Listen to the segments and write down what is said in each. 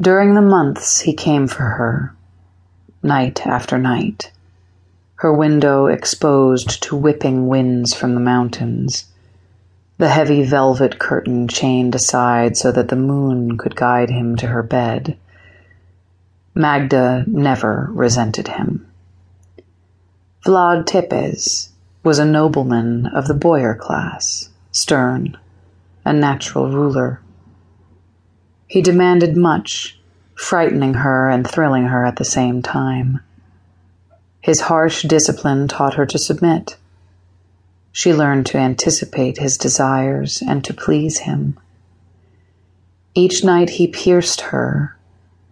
During the months he came for her, night after night, her window exposed to whipping winds from the mountains, the heavy velvet curtain chained aside so that the moon could guide him to her bed. Magda never resented him. Vlad Tepes was a nobleman of the boyar class, stern, a natural ruler. He demanded much, frightening her and thrilling her at the same time. His harsh discipline taught her to submit. She learned to anticipate his desires and to please him. Each night he pierced her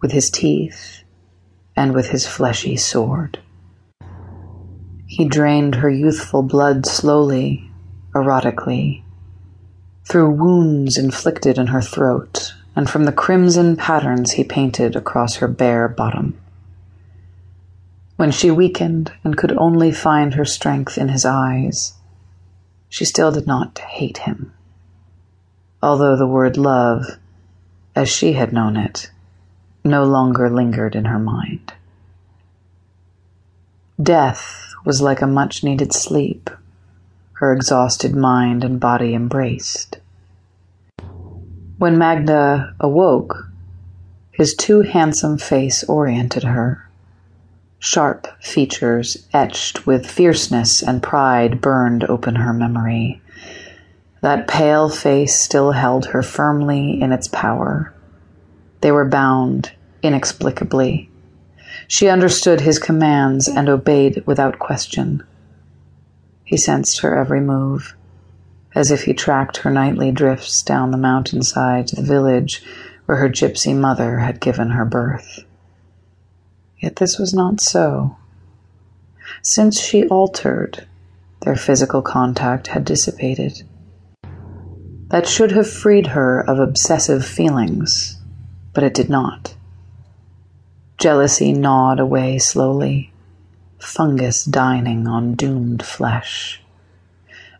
with his teeth and with his fleshy sword. He drained her youthful blood slowly, erotically, through wounds inflicted in her throat and from the crimson patterns he painted across her bare bottom. When she weakened and could only find her strength in his eyes, she still did not hate him. Although the word love, as she had known it, no longer lingered in her mind. Death was like a much needed sleep, her exhausted mind and body embraced. When Magda awoke, his too handsome face oriented her. Sharp features etched with fierceness and pride burned open her memory. That pale face still held her firmly in its power. They were bound inexplicably she understood his commands and obeyed without question. He sensed her every move, as if he tracked her nightly drifts down the mountainside to the village where her gypsy mother had given her birth. Yet this was not so. Since she altered, their physical contact had dissipated. That should have freed her of obsessive feelings, but it did not. Jealousy gnawed away slowly, fungus dining on doomed flesh.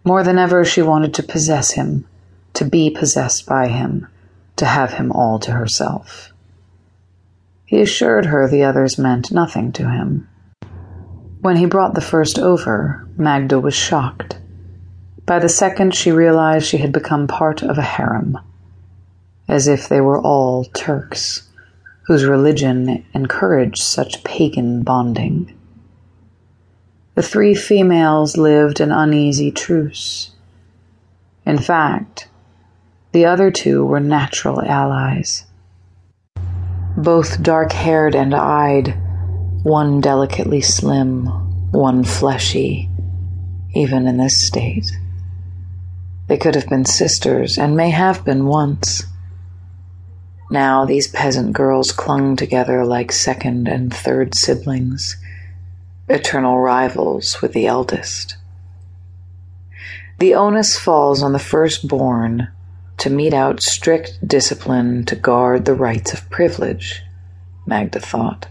More than ever, she wanted to possess him, to be possessed by him, to have him all to herself. He assured her the others meant nothing to him. When he brought the first over, Magda was shocked. By the second, she realized she had become part of a harem, as if they were all Turks whose religion encouraged such pagan bonding. The three females lived an uneasy truce. In fact, the other two were natural allies. Both dark haired and eyed, one delicately slim, one fleshy, even in this state. They could have been sisters, and may have been once. Now these peasant girls clung together like second and third siblings, eternal rivals with the eldest. The onus falls on the firstborn to mete out strict discipline to guard the rights of privilege, Magda thought.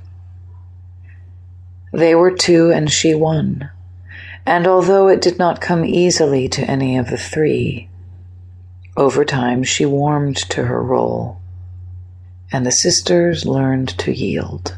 They were two and she one, and although it did not come easily to any of the three, over time she warmed to her role and the sisters learned to yield.